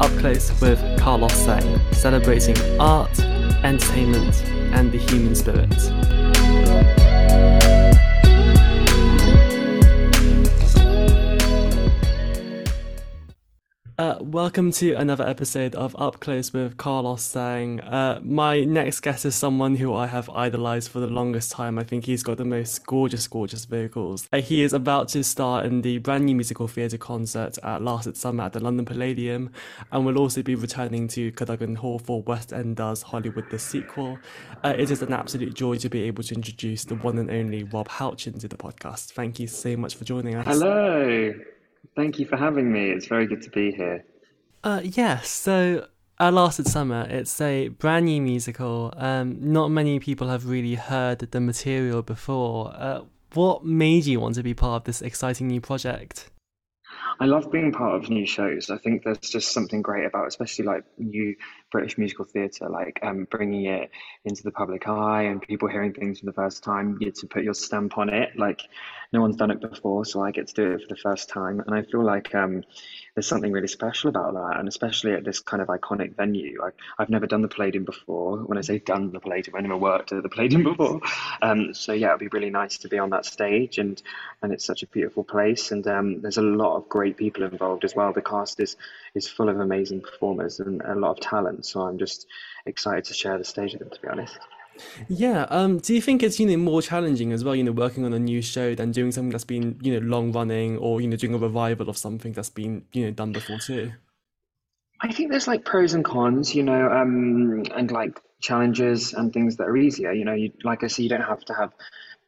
Up Close with Carlos Sang, celebrating art, entertainment, and the human spirit. Welcome to another episode of Up Close with Carlos Sang. Uh, my next guest is someone who I have idolized for the longest time. I think he's got the most gorgeous, gorgeous vocals. Uh, he is about to star in the brand new musical theatre concert at Last, It's Summer at the London Palladium and will also be returning to Cadogan Hall for West End Does Hollywood the sequel. Uh, it is an absolute joy to be able to introduce the one and only Rob Houchen to the podcast. Thank you so much for joining us. Hello. Thank you for having me. It's very good to be here. Uh, yes. So, at Last, It's Summer, it's a brand new musical. Um, not many people have really heard the material before. Uh, what made you want to be part of this exciting new project? I love being part of new shows. I think there's just something great about, especially like new British musical theatre, like um, bringing it into the public eye and people hearing things for the first time. You get to put your stamp on it. Like no one's done it before, so I get to do it for the first time, and I feel like um, there's something really special about that, and especially at this kind of iconic venue. I, I've never done the Palladium before. When I say done the Palladium, I never worked at the Palladium before. Um, so yeah, it'd be really nice to be on that stage, and and it's such a beautiful place, and um, there's a lot of great people involved as well. The cast is is full of amazing performers and a lot of talent. So I'm just excited to share the stage with them. To be honest. Yeah. Um. Do you think it's you know more challenging as well? You know, working on a new show than doing something that's been you know long running, or you know doing a revival of something that's been you know done before too. I think there's like pros and cons, you know, um, and like challenges and things that are easier. You know, you like I say, you don't have to have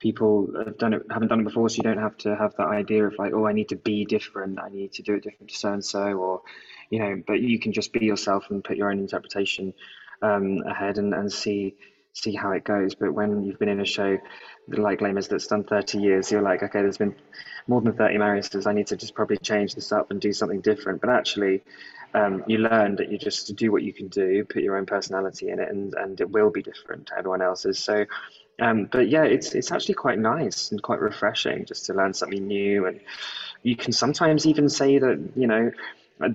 people have done it haven't done it before, so you don't have to have that idea of like, oh, I need to be different, I need to do it different to so and so, or you know, but you can just be yourself and put your own interpretation um, ahead and, and see see how it goes. But when you've been in a show like Mis that's done 30 years, you're like, okay, there's been more than 30 Mariuses. I need to just probably change this up and do something different. But actually, um, you learn that you just do what you can do, put your own personality in it, and, and it will be different to everyone else's. So, um, but yeah, it's it's actually quite nice and quite refreshing just to learn something new. And you can sometimes even say that you know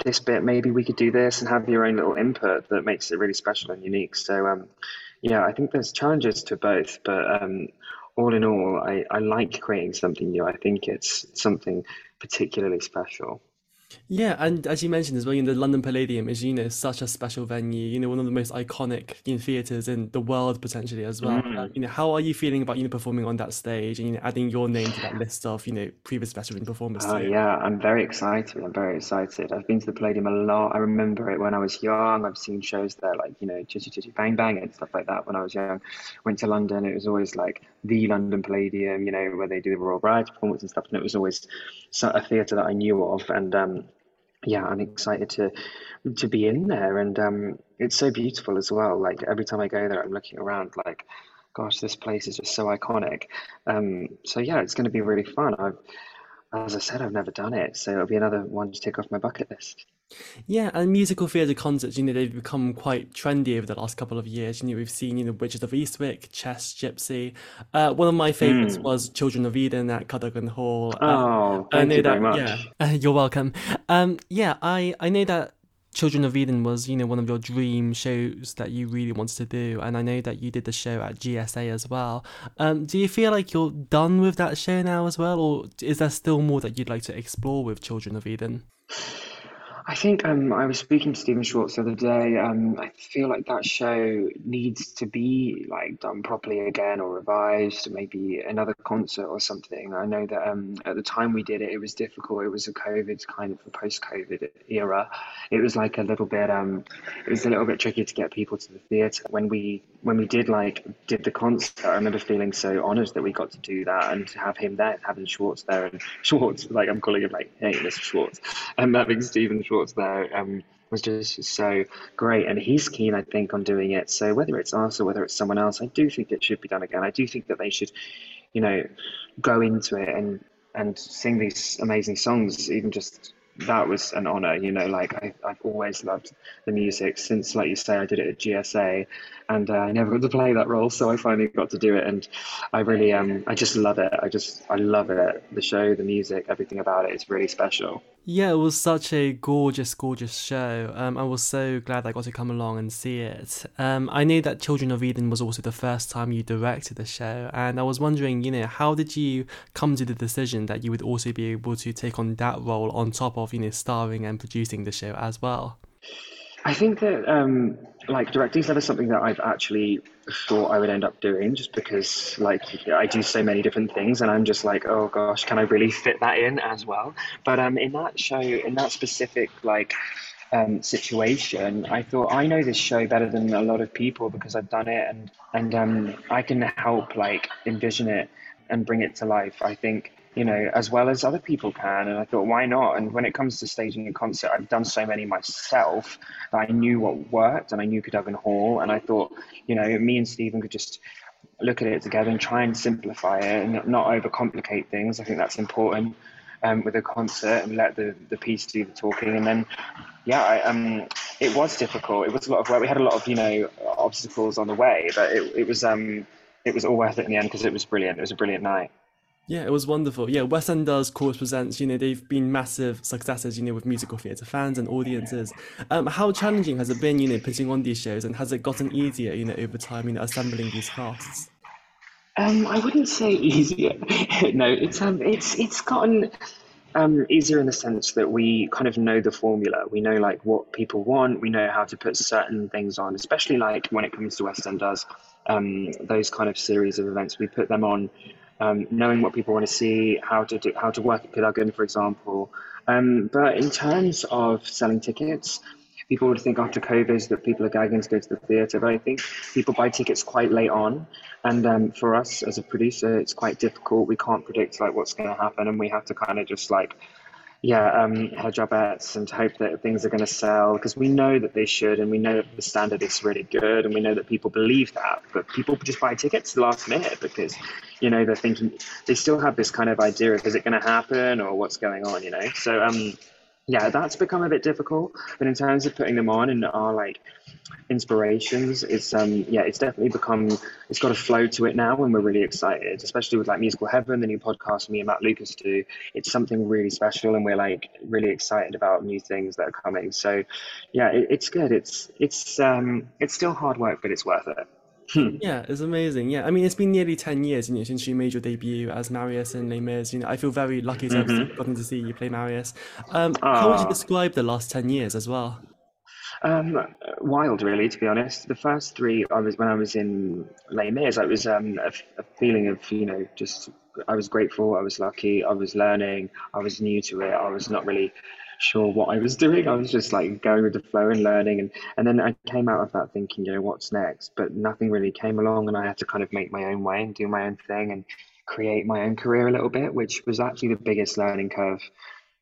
this bit maybe we could do this and have your own little input that makes it really special and unique. So um, yeah, I think there's challenges to both, but um, all in all, I, I like creating something new. I think it's something particularly special. Yeah, and as you mentioned as well, you know, the London Palladium is, you know, such a special venue, you know, one of the most iconic, you know, theatres in the world potentially as well. Mm. Uh, you know, how are you feeling about, you know, performing on that stage and, you know, adding your name to that list of, you know, previous veteran performers Oh too? yeah, I'm very excited. I'm very excited. I've been to the Palladium a lot. I remember it when I was young. I've seen shows there like, you know, Chitty Chitty Bang Bang and stuff like that when I was young. Went to London, it was always like the London Palladium, you know, where they do the Royal Bride performance and stuff, and it was always a theatre that I knew of. And um, yeah, I'm excited to to be in there, and um, it's so beautiful as well. Like every time I go there, I'm looking around, like, gosh, this place is just so iconic. Um, so yeah, it's going to be really fun. I've, as I said, I've never done it, so it'll be another one to tick off my bucket list. Yeah, and musical theatre concerts, you know, they've become quite trendy over the last couple of years. You know, we've seen, you know, Witches of Eastwick, Chess, Gypsy. Uh, one of my favourites Mm. was Children of Eden at Cadogan Hall. Uh, Oh, I thank know you very that, much. yeah, uh, you're welcome. Um, yeah, I, I know that Children of Eden was, you know, one of your dream shows that you really wanted to do, and I know that you did the show at GSA as well. Um, do you feel like you're done with that show now as well, or is there still more that you'd like to explore with Children of Eden? I think um, I was speaking to Stephen Schwartz the other day. Um, I feel like that show needs to be like done properly again or revised, maybe another concert or something. I know that um, at the time we did it, it was difficult. It was a COVID kind of a post-COVID era. It was like a little bit. Um, it was a little bit tricky to get people to the theatre. When we when we did like did the concert, I remember feeling so honoured that we got to do that and to have him there, having Schwartz there and Schwartz, like I'm calling him like, hey, Mr. Schwartz, and having Stephen Schwartz there um, was just so great. And he's keen, I think, on doing it. So whether it's us or whether it's someone else, I do think it should be done again. I do think that they should, you know, go into it and and sing these amazing songs, even just that was an honor, you know, like I, I've always loved the music since, like you say, I did it at GSA and uh, I never got to play that role. So I finally got to do it. And I really, um, I just love it. I just, I love it. The show, the music, everything about it is really special. Yeah, it was such a gorgeous, gorgeous show. Um, I was so glad I got to come along and see it. Um, I knew that Children of Eden was also the first time you directed the show, and I was wondering, you know, how did you come to the decision that you would also be able to take on that role on top of, you know, starring and producing the show as well? I think that um, like directing is never something that I've actually thought I would end up doing, just because like I do so many different things, and I'm just like, oh gosh, can I really fit that in as well? But um, in that show, in that specific like um, situation, I thought I know this show better than a lot of people because I've done it, and and um, I can help like envision it and bring it to life. I think you know, as well as other people can. And I thought, why not? And when it comes to staging a concert, I've done so many myself that I knew what worked and I knew Cadogan Hall. And I thought, you know, me and Stephen could just look at it together and try and simplify it and not overcomplicate things. I think that's important um, with a concert and let the, the piece do the talking. And then, yeah, I, um, it was difficult. It was a lot of work. We had a lot of, you know, obstacles on the way, but it, it was, um, it was all worth it in the end because it was brilliant. It was a brilliant night. Yeah, it was wonderful. Yeah, West End does Chorus Presents, you know, they've been massive successes, you know, with musical theatre fans and audiences. Um, how challenging has it been, you know, putting on these shows and has it gotten easier, you know, over time, you know, assembling these casts? Um, I wouldn't say easier. no, it's um, it's it's gotten um, easier in the sense that we kind of know the formula. We know like what people want. We know how to put certain things on, especially like when it comes to West End does um, those kind of series of events. We put them on um, knowing what people want to see, how to do, how to work a Cadogan, for example. Um, but in terms of selling tickets, people would think after COVID that people are gagging to go to the theatre, but I think people buy tickets quite late on, and um, for us as a producer, it's quite difficult. We can't predict like what's going to happen, and we have to kind of just like yeah, um, hedge our bets and hope that things are going to sell because we know that they should, and we know that the standard is really good, and we know that people believe that. But people just buy tickets last minute because, you know, they're thinking they still have this kind of idea of is it going to happen or what's going on, you know. So um, yeah, that's become a bit difficult. But in terms of putting them on and our like inspirations, it's um yeah, it's definitely become it's got a flow to it now, and we're really excited, especially with like Musical Heaven, the new podcast me and Matt Lucas do. It's something really special, and we're like really excited about new things that are coming. So yeah, it, it's good. It's it's um it's still hard work, but it's worth it. Hmm. Yeah, it's amazing. Yeah, I mean, it's been nearly 10 years you know, since you made your debut as Marius in Les Mis. You know, I feel very lucky to mm-hmm. have gotten to see you play Marius. Um, how would you describe the last 10 years as well? Um, wild, really, to be honest. The first three, I was when I was in Les Mis, it was um, a, a feeling of, you know, just I was grateful, I was lucky, I was learning, I was new to it, I was not really sure what I was doing. I was just like going with the flow and learning. And, and then I came out of that thinking, you know, what's next? But nothing really came along. And I had to kind of make my own way and do my own thing and create my own career a little bit, which was actually the biggest learning curve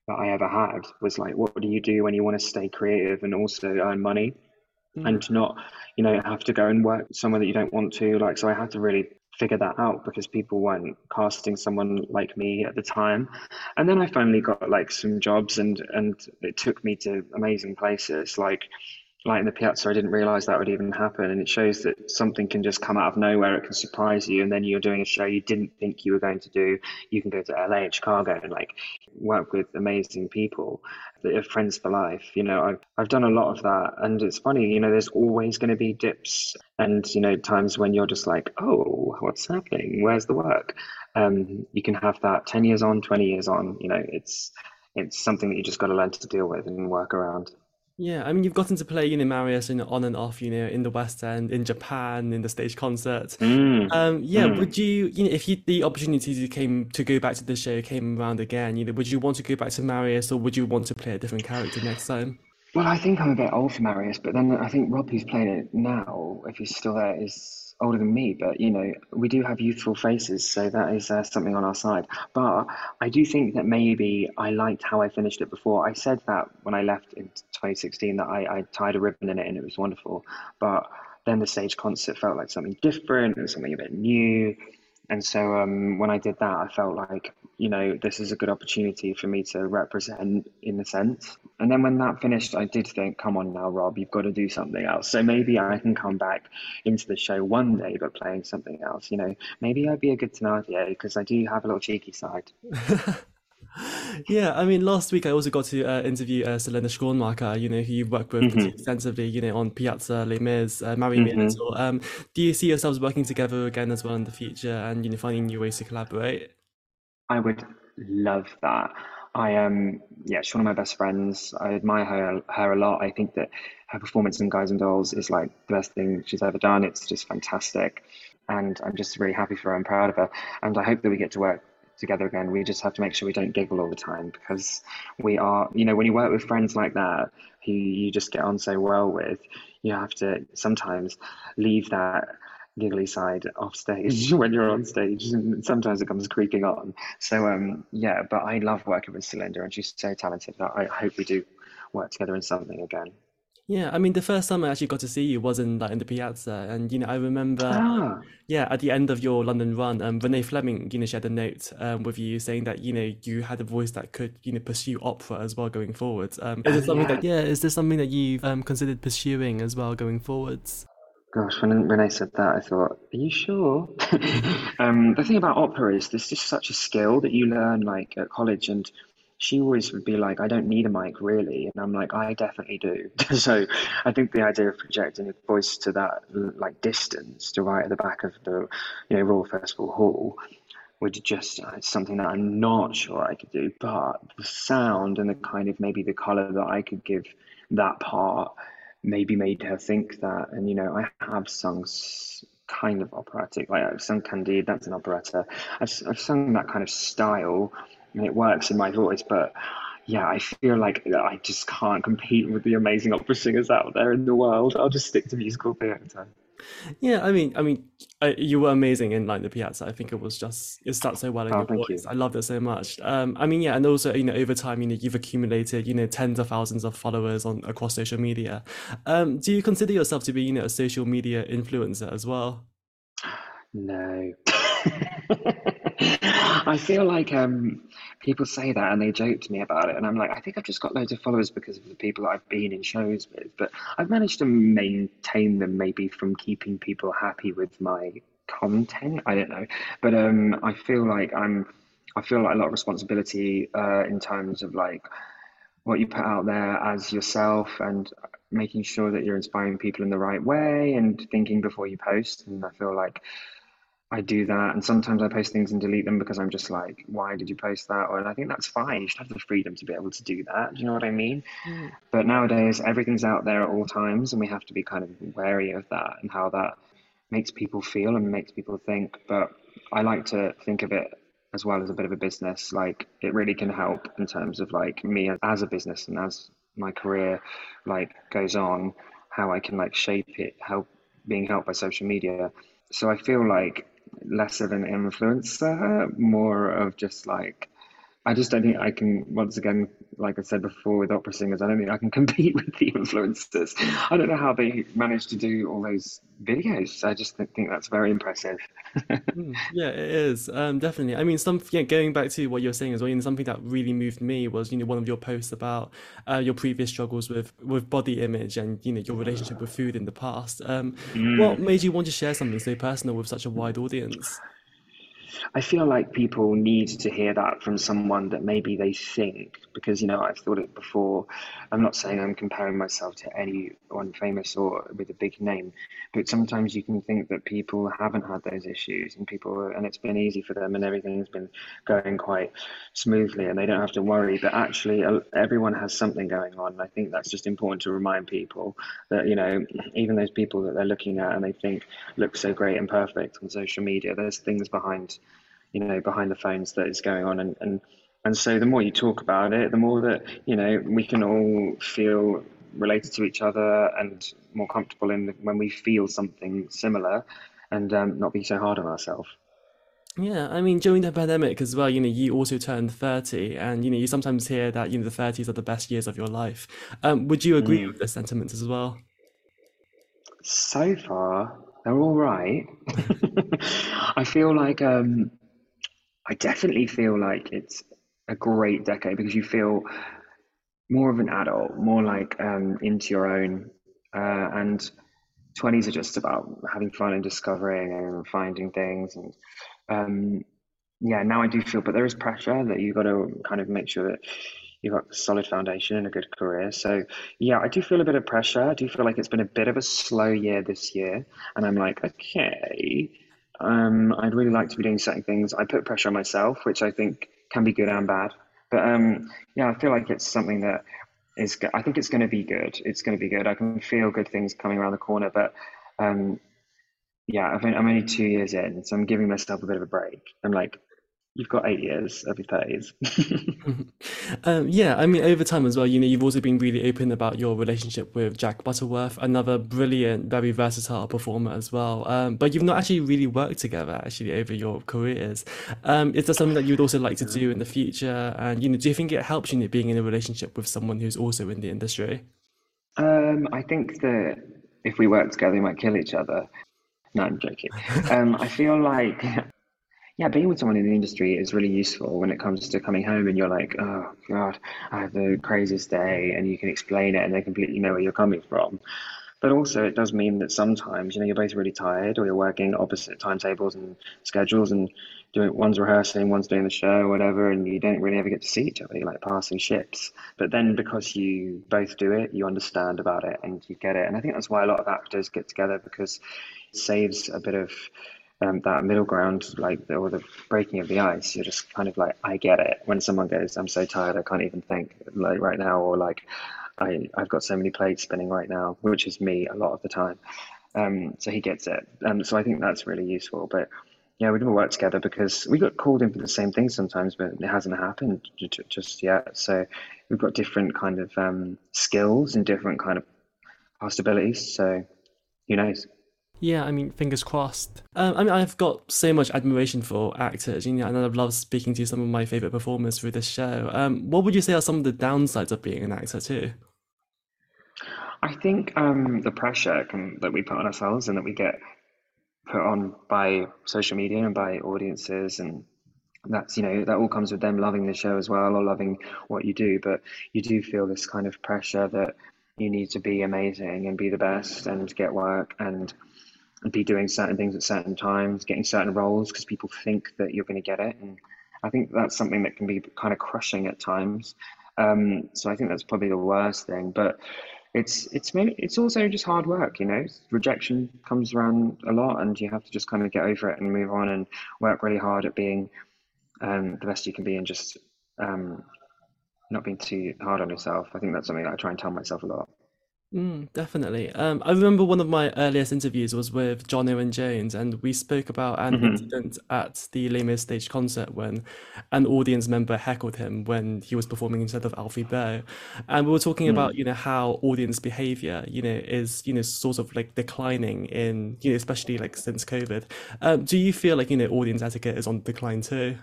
that I ever had was like, what do you do when you want to stay creative and also earn money? Mm. and not you know have to go and work somewhere that you don't want to like so i had to really figure that out because people weren't casting someone like me at the time. And then i finally got like some jobs and and it took me to amazing places. Like Light in the Piazza i didn't realize that would even happen. And it shows that something can just come out of nowhere. It can surprise you. And then you're doing a show you didn't think you were going to do. You can go to la and chicago and like work with amazing people that are friends for life. You know i've, I've done a lot of that. And it's funny you know there's always going to be dips. And you know times when you're just like oh what's happening? Where's the work? Um, you can have that 10 years on 20 years on. You know it's it's something that you just got to learn to deal with and work around yeah, I mean, you've gotten to play, you know, Marius you know, on and off, you know, in the West End, in Japan, in the stage concerts. Mm. Um, yeah, mm. would you, you know, if you, the opportunity came to go back to the show came around again, you know, would you want to go back to Marius or would you want to play a different character next time? Well, I think I'm a bit old for Marius, but then I think Rob, who's playing it now, if he's still there, is older than me, but you know, we do have youthful faces, so that is uh, something on our side. But I do think that maybe I liked how I finished it before. I said that when I left in 2016 that I, I tied a ribbon in it and it was wonderful, but then the stage concert felt like something different and something a bit new. And so um, when I did that, I felt like, you know, this is a good opportunity for me to represent in a sense. And then when that finished, I did think, come on now, Rob, you've got to do something else. So maybe I can come back into the show one day, but playing something else. You know, maybe I'd be a good Thénardier because I do have a little cheeky side. Yeah, I mean, last week I also got to uh, interview uh, Celinde Schoenmaker, you know, who you've worked with pretty hmm extensively, you know, on Piazza, Les Mis, uh, Marry Me a hmm Little. Um, do you see yourselves working together again as well in the future and, you know, finding new ways to collaborate? I would love that. I am, yeah, she's one of my best friends. I admire her her a lot. I think that her performance in Guys and Dolls is like the best thing she's ever done. It's just fantastic, and I'm just really happy for her. I'm proud of her, and I hope that we get to work together again. We just have to make sure we don't giggle all the time because we are, you know, when you work with friends like that who you just get on so well with, you have to sometimes leave that giggly side off stage when you're on stage and sometimes it comes creeping on so um yeah but i love working with Celinde and she's so talented that i hope we do work together in something again Yeah, I mean, the first time I actually got to see you was in Light in the Piazza, and you know, I remember, ah yeah, at the end of your London run, um, Renee Fleming, you know, shared a note um, with you saying that you know you had a voice that could you know pursue opera as well going forward. Um, is oh something yeah that yeah, is this something that you've um, considered pursuing as well going forwards? gosh when i said that i thought are you sure um the thing about opera is there's just such a skill that you learn like at college and she always would be like, I don't need a mic really. And I'm like, I definitely do. so I think the idea of projecting a voice to that like distance to right at the back of the, you know, Royal Festival Hall would just, uh, it's something that I'm not sure I could do. But the sound and the kind of maybe the color that I could give that part maybe made her think that. And, you know, I have sung kind of operatic, like I've sung Candide, that's an operetta. I've, I've sung that kind of style and it works in my voice. But yeah, I feel like I just can't compete with the amazing opera singers out there in the world. I'll just stick to musical theatre. Yeah, I mean, I mean, you were amazing in like the Piazza. I think it was just it stuck so well in Oh, your voice. you. I loved it so much. Um, I mean, yeah, and also you know over time, you know, you've accumulated you know tens of thousands of followers on across social media. Um, do you consider yourself to be you know a social media influencer as well? No. I feel like um, people say that and they joke to me about it, and I'm like, I think I've just got loads of followers because of the people that I've been in shows with, but I've managed to maintain them maybe from keeping people happy with my content. I don't know, but um, I feel like I'm, I feel like a lot of responsibility uh, in terms of like what you put out there as yourself and making sure that you're inspiring people in the right way and thinking before you post. And I feel like I do that, and sometimes I post things and delete them because I'm just like, why did you post that? Or, and I think that's fine. You should have the freedom to be able to do that. Do you know what I mean? Mm. But nowadays, everything's out there at all times, and we have to be kind of wary of that and how that makes people feel and makes people think. But I like to think of it as well as a bit of a business. Like it really can help in terms of like me as a business and as my career like goes on, how I can like shape it, help being helped by social media. So I feel like less of an influencer, more of just like I just don't think I can, once again, like I said before with opera singers, I don't think I can compete with the influencers. I don't know how they managed to do all those videos. I just think that's very impressive. Mm, yeah, it is. Um, definitely. I mean, some yeah, going back to what you're saying as well, you know, something that really moved me was, you know, one of your posts about uh, your previous struggles with with body image and, you know, your relationship with food in the past. Um, what Mm. made you want to share something so personal with such a wide audience? I feel like people need to hear that from someone that maybe they think, because, you know, I've thought it before. I'm not saying I'm comparing myself to anyone famous or with a big name, but sometimes you can think that people haven't had those issues and people, and it's been easy for them and everything's been going quite smoothly and they don't have to worry. But actually, uh, everyone has something going on. And I think that's just important to remind people that, you know, even those people that they're looking at and they think look so great and perfect on social media, there's things behind you know, behind the phones that is going on. And, and, and so the more you talk about it, the more that, you know, we can all feel related to each other and more comfortable in when we feel something similar and um, not be so hard on ourselves. Yeah, I mean, during the pandemic as well, you know, you also turned 30 and, you know, you sometimes hear that, you know, the 30s are the best years of your life. Um, would you agree Mm. with the sentiments as well? So far, they're all right. I feel like um, I definitely feel like it's a great decade because you feel more of an adult, more like um, into your own. Uh, and 20s are just about having fun and discovering and finding things. And um, yeah, now I do feel, but there is pressure that you've got to kind of make sure that you've got a solid foundation and a good career. So yeah, I do feel a bit of pressure. I do feel like it's been a bit of a slow year this year, and I'm like, okay, um, I'd really like to be doing certain things. I put pressure on myself, which I think can be good and bad. But um, yeah, I feel like it's something that is. I think it's going to be good. It's going to be good. I can feel good things coming around the corner, but um, yeah, been, I'm only two years in, so I'm giving myself a bit of a break. I'm like, you've got eight years of your thirties. um, yeah, I mean, over time as well, you know, you've also been really open about your relationship with Jack Butterworth, another brilliant, very versatile performer as well. Um, but you've not actually really worked together actually over your careers. Um, is that something that you'd also like to do in the future? And you know, do you think it helps you know, being in a relationship with someone who's also in the industry? Um, I think that if we work together, we might kill each other. No, I'm joking. Um, I feel like yeah, being with someone in the industry is really useful when it comes to coming home and you're like, oh God, I had the craziest day, and you can explain it and they completely know where you're coming from. But also, it does mean that sometimes, you know, you're both really tired or you're working opposite timetables and schedules and doing one's rehearsing, one's doing the show, or whatever, and you don't really ever get to see each other. You're like passing ships. But then because you both do it, you understand about it and you get it. And I think that's why a lot of actors get together because it saves a bit of um, that middle ground, like the, or the breaking of the ice, you're just kind of like, I get it. When someone goes, I'm so tired, I can't even think like right now, or like, I I've got so many plates spinning right now, which is me a lot of the time. Um, so he gets it. Um, so I think that's really useful. But yeah, we didn't work together because we got called in for the same thing sometimes, but it hasn't happened just yet. So we've got different kind of um, skills and different kind of possibilities. So who knows? Yeah, I mean, fingers crossed. Um, I mean, I've got so much admiration for actors, you know, and I've loved speaking to some of my favorite performers through this show. Um, what would you say are some of the downsides of being an actor too? I think um, the pressure can, that we put on ourselves and that we get put on by social media and by audiences and that's you know that all comes with them loving the show as well or loving what you do but you do feel this kind of pressure that you need to be amazing and be the best and get work and be doing certain things at certain times, getting certain roles because people think that you're going to get it. And I think that's something that can be kind of crushing at times. Um, so I think that's probably the worst thing. But it's it's maybe it's also just hard work, you know. Rejection comes around a lot, and you have to just kind of get over it and move on and work really hard at being um, the best you can be, and just um, not being too hard on yourself. I think that's something that I try and tell myself a lot. Mm, definitely. Um, I remember one of my earliest interviews was with John Owen Jones, and we spoke about an hmm incident at the Les Mis stage concert when an audience member heckled him when he was performing instead of Alfie Boe. And we were talking about, you know, how audience behavior, you know, is, you know, sort of like declining in, you know, especially like since COVID. Um, do you feel like, you know, audience etiquette is on decline too?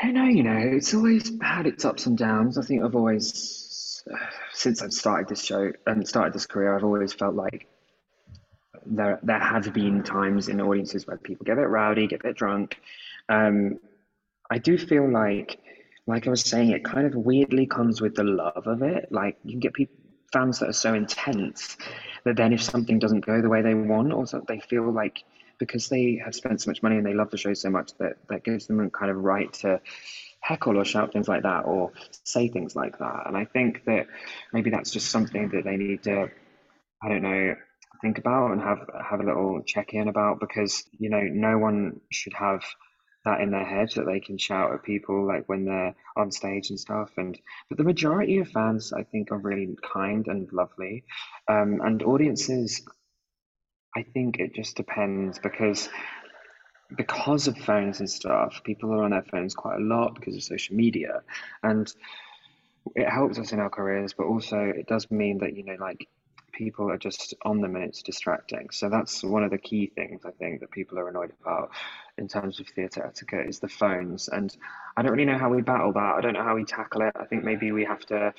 I don't know, you know, it's always had its ups and downs. I think I've always since I've started this show and started this career, I've always felt like there there have been times in audiences where people get a bit rowdy, get a bit drunk. Um, I do feel like, like I was saying, it kind of weirdly comes with the love of it. Like you can get people fans that are so intense that then if something doesn't go the way they want, or so they feel like because they have spent so much money and they love the show so much that that gives them a kind of right to heckle or shout things like that or say things like that. And I think that maybe that's just something that they need to, I don't know, think about and have have a little check in about because you know no one should have that in their head that they can shout at people like when they're on stage and stuff and but the majority of fans i think are really kind and lovely um, and audiences i think it just depends because because of phones and stuff, people are on their phones quite a lot because of social media. And it helps us in our careers, but also it does mean that, you know, like people are just on them and it's distracting. So that's one of the key things I think that people are annoyed about in terms of theatre etiquette is the phones. And I don't really know how we battle that. I don't know how we tackle it. I think maybe we have to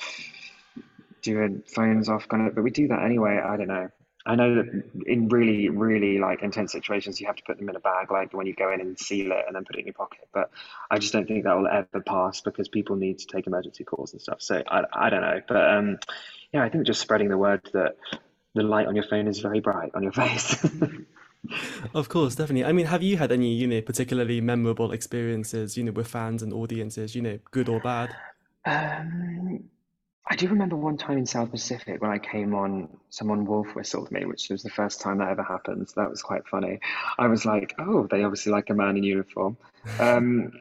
do a phones off kind of, but we do that anyway. I don't know. I know that in really, really like intense situations, you have to put them in a bag, like when you go in and seal it and then put it in your pocket. But I just don't think that will ever pass because people need to take emergency calls and stuff. So I, I don't know. But um, yeah, I think just spreading the word that the light on your phone is very bright on your face. of course, definitely. I mean, have you had any, you know, particularly memorable experiences, you know, with fans and audiences, you know, good or bad? Um, I do remember one time in South Pacific when I came on, someone wolf whistled me, which was the first time that ever happened. So that was quite funny. I was like, oh, they obviously like a man in uniform. Um,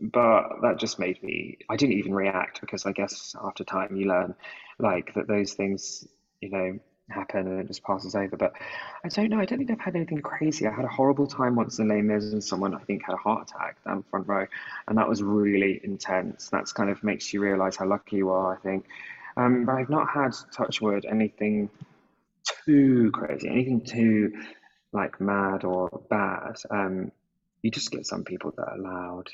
but that just made me, I didn't even react because I guess after time you learn like that those things, you know, happen and it just passes over. But I don't know. I don't think I've had anything crazy. I had a horrible time once in Les Mis and someone I think had a heart attack down front row, and that was really intense. That's kind of makes you realise how lucky you are. I think. Um, but I've not had touchwood anything too crazy, anything too like mad or bad. Um, you just get some people that are loud,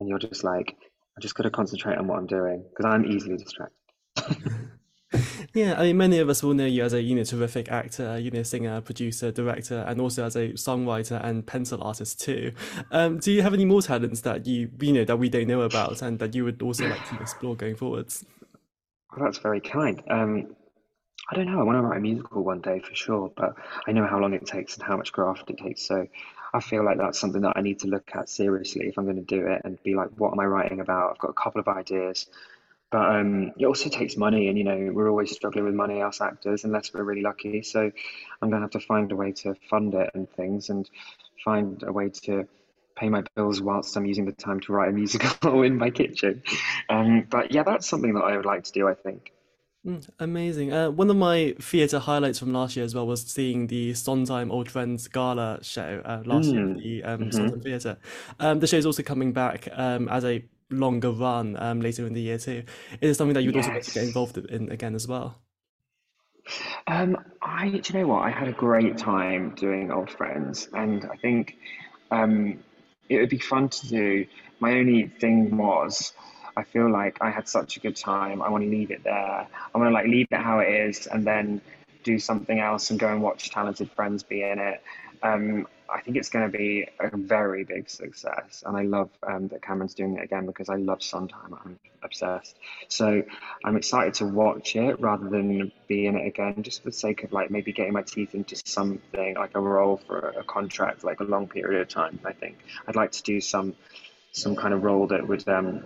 and you're just like, I just got to concentrate on what I'm doing because I'm easily distracted. Yeah, I mean, many of us will know you as a you know terrific actor, you know singer, producer, director, and also as a songwriter and pencil artist too. Um, do you have any more talents that you you know that we don't know about and that you would also like to explore going forwards? Well, that's very kind. Um, I don't know. I want to write a musical one day for sure, but I know how long it takes and how much graft it takes. So I feel like that's something that I need to look at seriously if I'm going to do it and be like, what am I writing about? I've got a couple of ideas. But um, it also takes money, and you know we're always struggling with money, us actors, unless we're really lucky. So I'm gonna have to find a way to fund it and things, and find a way to pay my bills whilst I'm using the time to write a musical in my kitchen. Um, but yeah, that's something that I would like to do. I think. Mm, amazing. Uh, one of my theatre highlights from last year as well was seeing the Sondheim Old Friends Gala show uh, last year at Mm. the um, hmm Sondheim Theatre. Um, the show is also coming back um, as a longer run um, later in the year too. Is it something that you'd also like to get involved in again as well? Um, I, do you know what? I had a great time doing Old Friends, and I think um, it would be fun to do. My only thing was, I feel like I had such a good time. I want to leave it there. I want to like leave it how it is, and then do something else and go and watch talented friends be in it. Um, I think it's going to be a very big success, and I love um, that Cameron's doing it again because I love Sondheim. I'm obsessed. So I'm excited to watch it rather than be in it again, just for the sake of like maybe getting my teeth into something like a role for a contract, like a long period of time. I think I'd like to do some some kind of role that would um,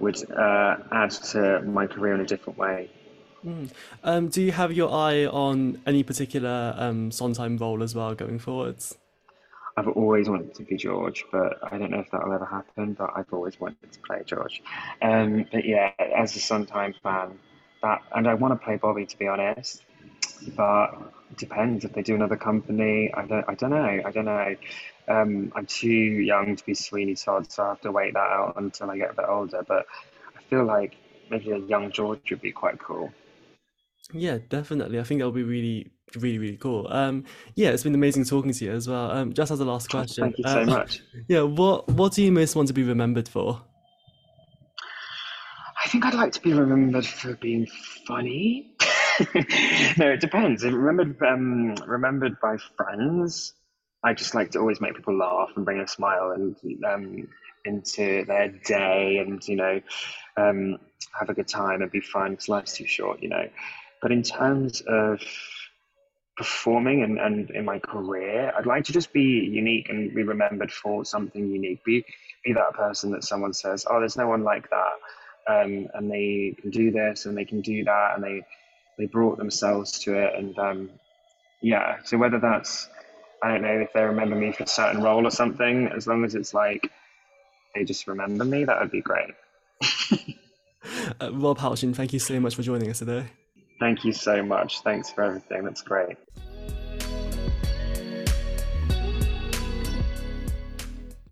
would uh, add to my career in a different way. Mm. Um, do you have your eye on any particular um, Sondheim role as well going forwards? I've always wanted to be George, but I don't know if that'll ever happen. But I've always wanted to play George. Um, but yeah, as a Sondheim fan, that and I want to play Bobby to be honest. But it depends if they do another company. I don't. I don't know. I don't know. Um, I'm too young to be Sweeney Todd, so I have to wait that out until I get a bit older. But I feel like maybe a young George would be quite cool. Yeah, definitely. I think that'll be really, really, really cool. Um, yeah, it's been amazing talking to you as well. Um, just as a last question, Thank you so uh, much. yeah, what what do you most want to be remembered for? I think I'd like to be remembered for being funny. no, it depends. Remembered, um, remembered by friends, I just like to always make people laugh and bring a smile and um, into their day, and you know, um, have a good time and be fun. Because life's too short, you know. But in terms of performing and, and in my career, I'd like to just be unique and be remembered for something unique. Be be that person that someone says, "Oh, there's no one like that." um, and they can do this and they can do that and they they brought themselves to it and um, yeah so whether that's i don't know if they remember me for a certain role or something as long as it's like they just remember me that would be great Uh, Rob Houchen, thank you so much for joining us today. Thank you so much. Thanks for everything. That's great